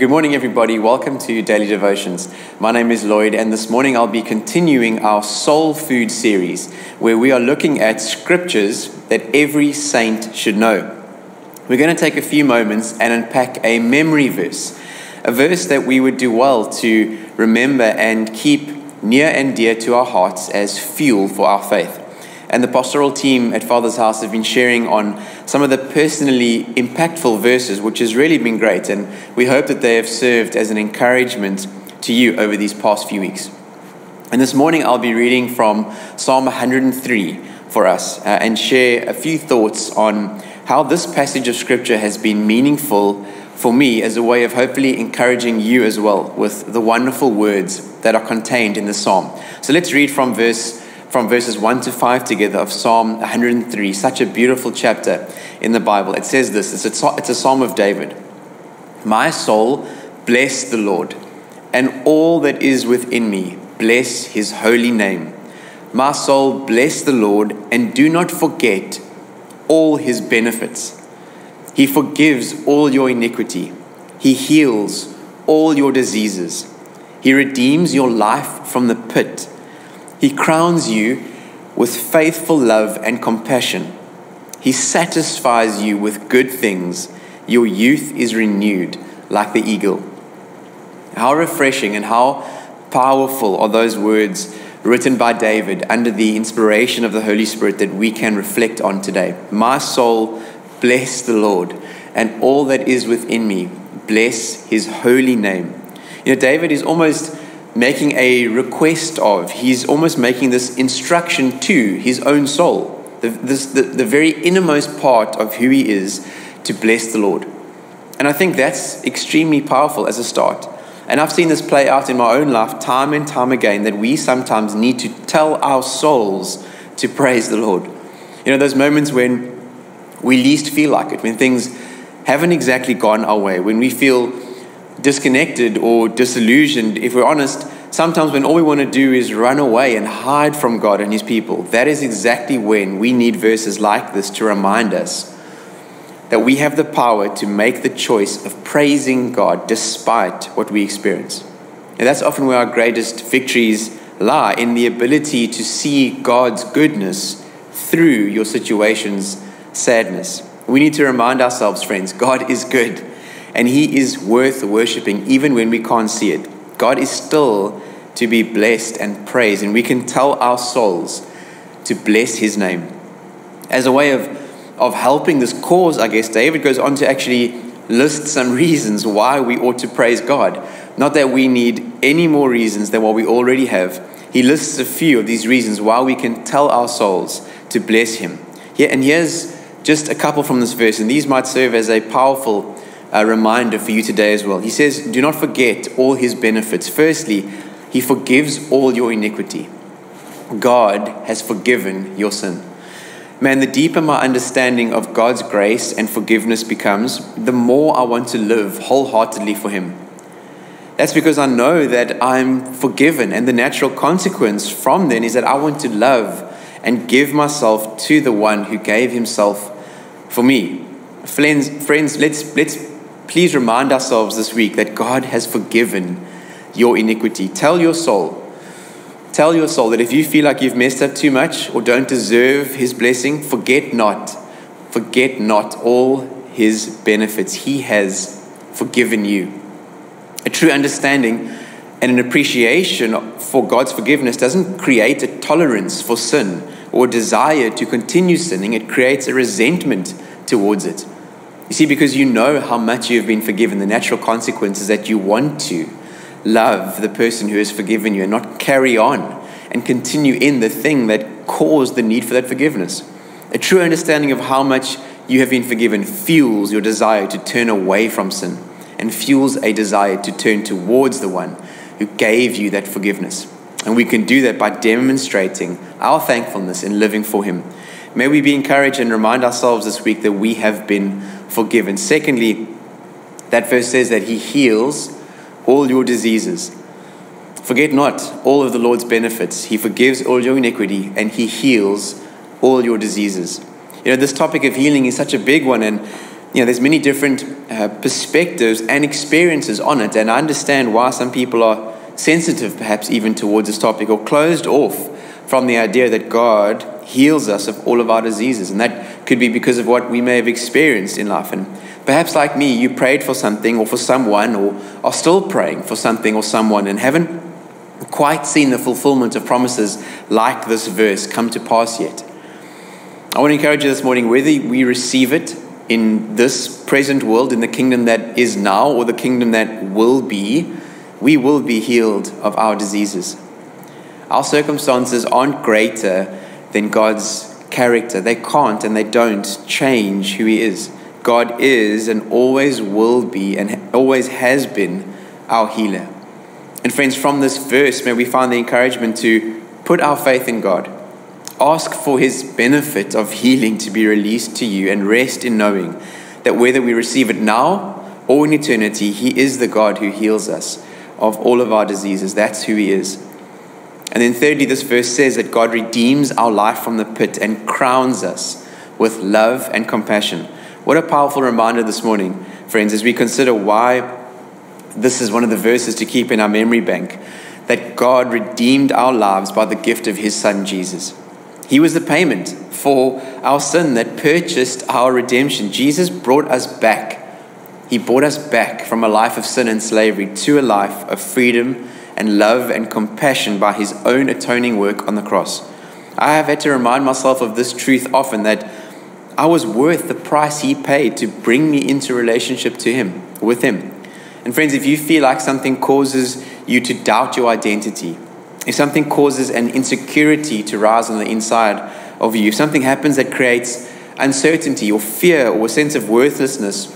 Good morning, everybody. Welcome to Daily Devotions. My name is Lloyd, and this morning I'll be continuing our Soul Food series, where we are looking at scriptures that every saint should know. We're going to take a few moments and unpack a memory verse, a verse that we would do well to remember and keep near and dear to our hearts as fuel for our faith. And the pastoral team at Father's House have been sharing on some of the personally impactful verses, which has really been great. And we hope that they have served as an encouragement to you over these past few weeks. And this morning I'll be reading from Psalm 103 for us uh, and share a few thoughts on how this passage of Scripture has been meaningful for me as a way of hopefully encouraging you as well with the wonderful words that are contained in the psalm. So let's read from verse from verses 1 to 5 together of Psalm 103, such a beautiful chapter in the Bible. It says this it's a, it's a psalm of David. My soul, bless the Lord, and all that is within me, bless his holy name. My soul, bless the Lord, and do not forget all his benefits. He forgives all your iniquity, he heals all your diseases, he redeems your life from the pit he crowns you with faithful love and compassion. He satisfies you with good things. Your youth is renewed like the eagle. How refreshing and how powerful are those words written by David under the inspiration of the Holy Spirit that we can reflect on today. My soul, bless the Lord, and all that is within me, bless his holy name. You know, David is almost making a request of. He's almost making this instruction to his own soul, the, this, the, the very innermost part of who he is, to bless the Lord. And I think that's extremely powerful as a start. And I've seen this play out in my own life time and time again that we sometimes need to tell our souls to praise the Lord. You know, those moments when we least feel like it, when things haven't exactly gone our way, when we feel disconnected or disillusioned, if we're honest, sometimes when all we want to do is run away and hide from God and His people, that is exactly when we need verses like this to remind us that we have the power to make the choice of praising God despite what we experience. And that's often where our greatest victories lie in the ability to see God's goodness through your situation's sadness. We need to remind ourselves, friends, God is good and He is worth worshiping even when we can't see it. God is still to be blessed and praised, and we can tell our souls to bless His name. As a way of, of helping this cause, I guess, David goes on to actually list some reasons why we ought to praise God. Not that we need any more reasons than what we already have. He lists a few of these reasons why we can tell our souls to bless Him. Yeah, and here's just a couple from this verse, and these might serve as a powerful a reminder for you today as well. He says, Do not forget all his benefits. Firstly, he forgives all your iniquity. God has forgiven your sin. Man, the deeper my understanding of God's grace and forgiveness becomes, the more I want to live wholeheartedly for Him. That's because I know that I'm forgiven, and the natural consequence from then is that I want to love and give myself to the one who gave Himself for me. Friends, friends let's, let's please remind ourselves this week that God has forgiven your iniquity. Tell your soul, tell your soul that if you feel like you've messed up too much or don't deserve His blessing, forget not, forget not all His benefits. He has forgiven you. A true understanding and an appreciation for God's forgiveness doesn't create a tolerance for sin or a desire to continue sinning, it creates a resentment towards it. You see, because you know how much you have been forgiven, the natural consequence is that you want to love the person who has forgiven you and not carry on and continue in the thing that caused the need for that forgiveness. A true understanding of how much you have been forgiven fuels your desire to turn away from sin and fuels a desire to turn towards the one who gave you that forgiveness. And we can do that by demonstrating our thankfulness in living for Him. May we be encouraged and remind ourselves this week that we have been forgiven. Secondly, that verse says that he heals all your diseases. Forget not all of the Lord's benefits. He forgives all your iniquity and he heals all your diseases. You know, this topic of healing is such a big one, and you know, there's many different uh, perspectives and experiences on it, and I understand why some people are sensitive, perhaps even towards this topic, or closed off from the idea that God heals us of all of our diseases, and that could be because of what we may have experienced in life. And perhaps, like me, you prayed for something or for someone, or are still praying for something or someone, and haven't quite seen the fulfillment of promises like this verse come to pass yet. I want to encourage you this morning whether we receive it in this present world, in the kingdom that is now, or the kingdom that will be, we will be healed of our diseases. Our circumstances aren't greater than God's character. They can't and they don't change who He is. God is and always will be and always has been our healer. And friends, from this verse, may we find the encouragement to put our faith in God Ask for his benefit of healing to be released to you and rest in knowing that whether we receive it now or in eternity, he is the God who heals us of all of our diseases. That's who he is. And then, thirdly, this verse says that God redeems our life from the pit and crowns us with love and compassion. What a powerful reminder this morning, friends, as we consider why this is one of the verses to keep in our memory bank that God redeemed our lives by the gift of his son Jesus. He was the payment for our sin that purchased our redemption. Jesus brought us back. He brought us back from a life of sin and slavery to a life of freedom and love and compassion by his own atoning work on the cross. I have had to remind myself of this truth often that I was worth the price he paid to bring me into relationship to him, with him. And friends, if you feel like something causes you to doubt your identity, if something causes an insecurity to rise on the inside of you, if something happens that creates uncertainty or fear or a sense of worthlessness,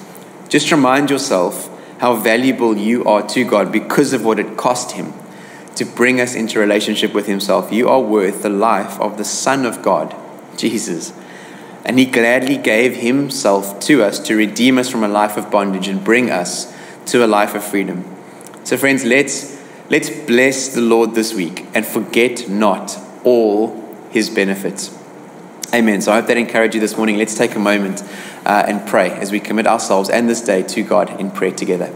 just remind yourself how valuable you are to God because of what it cost Him to bring us into relationship with Himself. You are worth the life of the Son of God, Jesus. And He gladly gave Himself to us to redeem us from a life of bondage and bring us to a life of freedom. So, friends, let's Let's bless the Lord this week and forget not all his benefits. Amen. So I hope that encouraged you this morning. Let's take a moment uh, and pray as we commit ourselves and this day to God in prayer together.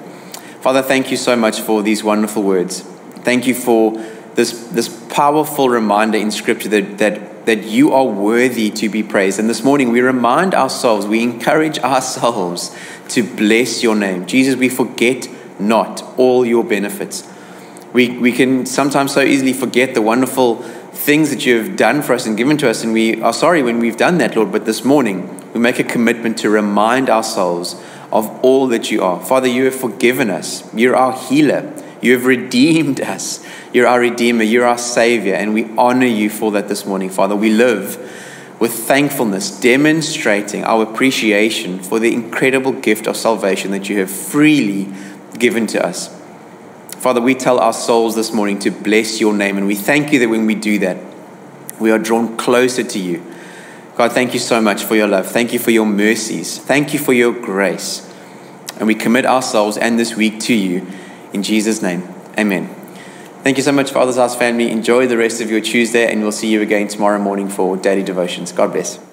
Father, thank you so much for these wonderful words. Thank you for this, this powerful reminder in Scripture that, that, that you are worthy to be praised. And this morning we remind ourselves, we encourage ourselves to bless your name. Jesus, we forget not all your benefits. We, we can sometimes so easily forget the wonderful things that you have done for us and given to us, and we are sorry when we've done that, Lord. But this morning, we make a commitment to remind ourselves of all that you are. Father, you have forgiven us. You're our healer. You have redeemed us. You're our Redeemer. You're our Savior. And we honor you for that this morning, Father. We live with thankfulness, demonstrating our appreciation for the incredible gift of salvation that you have freely given to us. Father, we tell our souls this morning to bless your name, and we thank you that when we do that, we are drawn closer to you. God, thank you so much for your love. Thank you for your mercies. Thank you for your grace. And we commit ourselves and this week to you. In Jesus' name, amen. Thank you so much, Father's House family. Enjoy the rest of your Tuesday, and we'll see you again tomorrow morning for daily devotions. God bless.